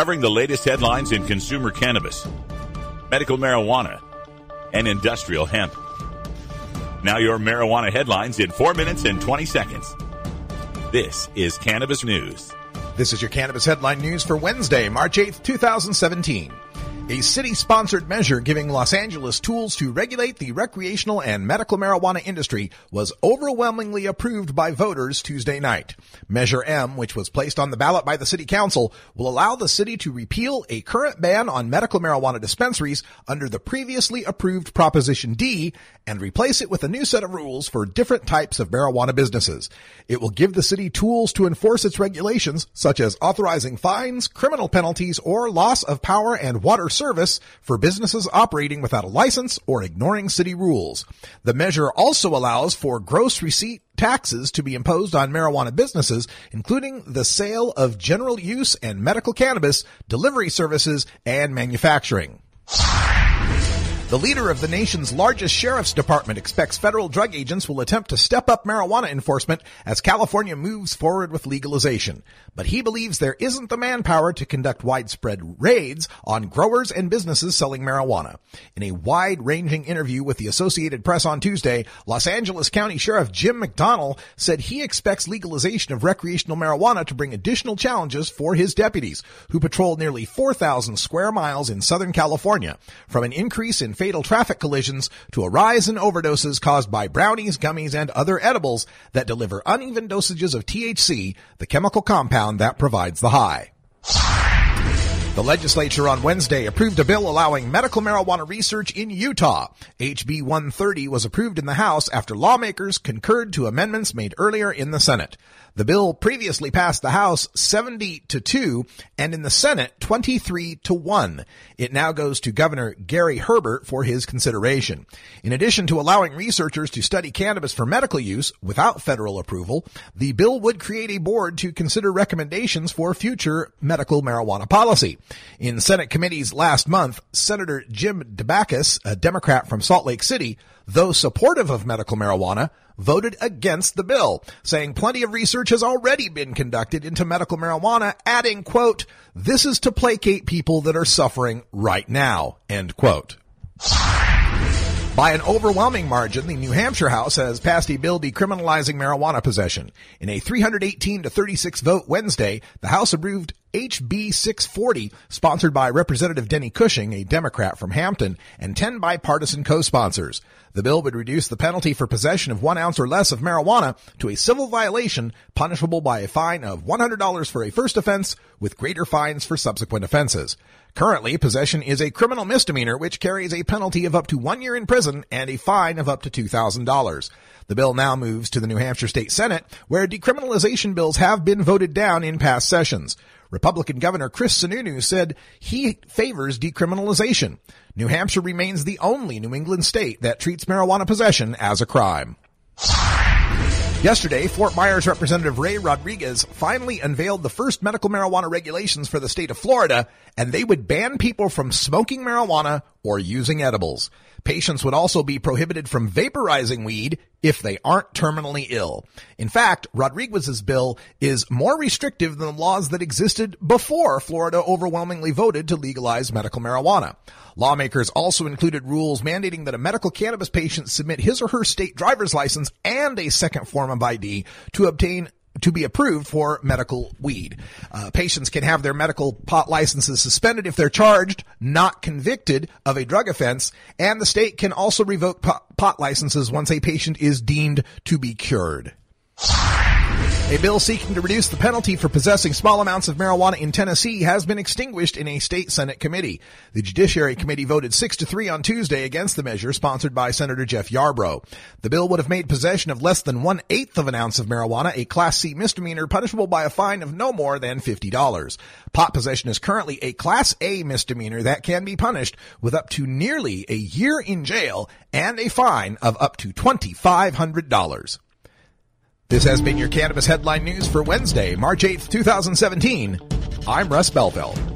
covering the latest headlines in consumer cannabis, medical marijuana, and industrial hemp. Now, your marijuana headlines in 4 minutes and 20 seconds. This is Cannabis News. This is your Cannabis Headline News for Wednesday, March 8th, 2017 a city sponsored measure giving Los Angeles tools to regulate the recreational and medical marijuana industry was overwhelmingly approved by voters Tuesday night. Measure M, which was placed on the ballot by the city council, will allow the city to repeal a current ban on medical marijuana dispensaries under the previously approved Proposition D and replace it with a new set of rules for different types of marijuana businesses. It will give the city tools to enforce its regulations, such as authorizing fines, criminal penalties, or loss of power and water service for businesses operating without a license or ignoring city rules. The measure also allows for gross receipt taxes to be imposed on marijuana businesses, including the sale of general use and medical cannabis, delivery services, and manufacturing. The leader of the nation's largest sheriff's department expects federal drug agents will attempt to step up marijuana enforcement as California moves forward with legalization. But he believes there isn't the manpower to conduct widespread raids on growers and businesses selling marijuana. In a wide-ranging interview with the Associated Press on Tuesday, Los Angeles County Sheriff Jim McDonnell said he expects legalization of recreational marijuana to bring additional challenges for his deputies, who patrol nearly 4,000 square miles in Southern California, from an increase in fatal traffic collisions to a rise in overdoses caused by brownies, gummies, and other edibles that deliver uneven dosages of THC, the chemical compound that provides the high. The legislature on Wednesday approved a bill allowing medical marijuana research in Utah. HB 130 was approved in the House after lawmakers concurred to amendments made earlier in the Senate. The bill previously passed the House 70 to 2 and in the Senate 23 to 1. It now goes to Governor Gary Herbert for his consideration. In addition to allowing researchers to study cannabis for medical use without federal approval, the bill would create a board to consider recommendations for future medical marijuana policy. In Senate committees last month, Senator Jim Dabakis, a Democrat from Salt Lake City, though supportive of medical marijuana, voted against the bill, saying plenty of research has already been conducted into medical marijuana, adding, quote, this is to placate people that are suffering right now, end quote. By an overwhelming margin, the New Hampshire House has passed a bill decriminalizing marijuana possession. In a 318 to 36 vote Wednesday, the House approved HB 640, sponsored by Representative Renny Cushing, a Democrat from Hampton, and 10 bipartisan co-sponsors. The bill would reduce the penalty for possession of one ounce or less of marijuana to a civil violation punishable by a fine of $100 for a first offense with greater fines for subsequent offenses. Currently, possession is a criminal misdemeanor which carries a penalty of up to one year in prison and a fine of up to $2,000. The bill now moves to the New Hampshire State Senate, where decriminalization bills have been voted down in past sessions. Republican Governor Chris Sununu said he favors decriminalization. New Hampshire remains the only New England state that treats marijuana possession as a crime. Yesterday, Fort Myers Representative Ray Rodrigues finally unveiled the first medical marijuana regulations for the state of Florida, and they would ban people from smoking marijuana or using edibles. Patients would also be prohibited from vaporizing weed if they aren't terminally ill. In fact, Rodrigues's bill is more restrictive than the laws that existed before Florida overwhelmingly voted to legalize medical marijuana. Lawmakers also included rules mandating that a medical cannabis patient submit his or her state driver's license and a second form of ID to obtain to be approved for medical weed. Uh, patients can have their medical pot licenses suspended if they're charged, not convicted of a drug offense, and the state can also revoke pot, pot licenses once a patient is deemed to be cured. A bill seeking to reduce the penalty for possessing small amounts of marijuana in Tennessee has been extinguished in a state Senate committee. The Judiciary Committee voted 6 to 3 on Tuesday against the measure sponsored by Senator Jeff Yarbro. The bill would have made possession of less than one eighth of an ounce of marijuana a Class C misdemeanor punishable by a fine of no more than $50. Pot possession is currently a Class A misdemeanor that can be punished with up to nearly a year in jail and a fine of up to $2,500. This has been your Cannabis Headline News for Wednesday, March 8th, 2017. I'm Russ Belville.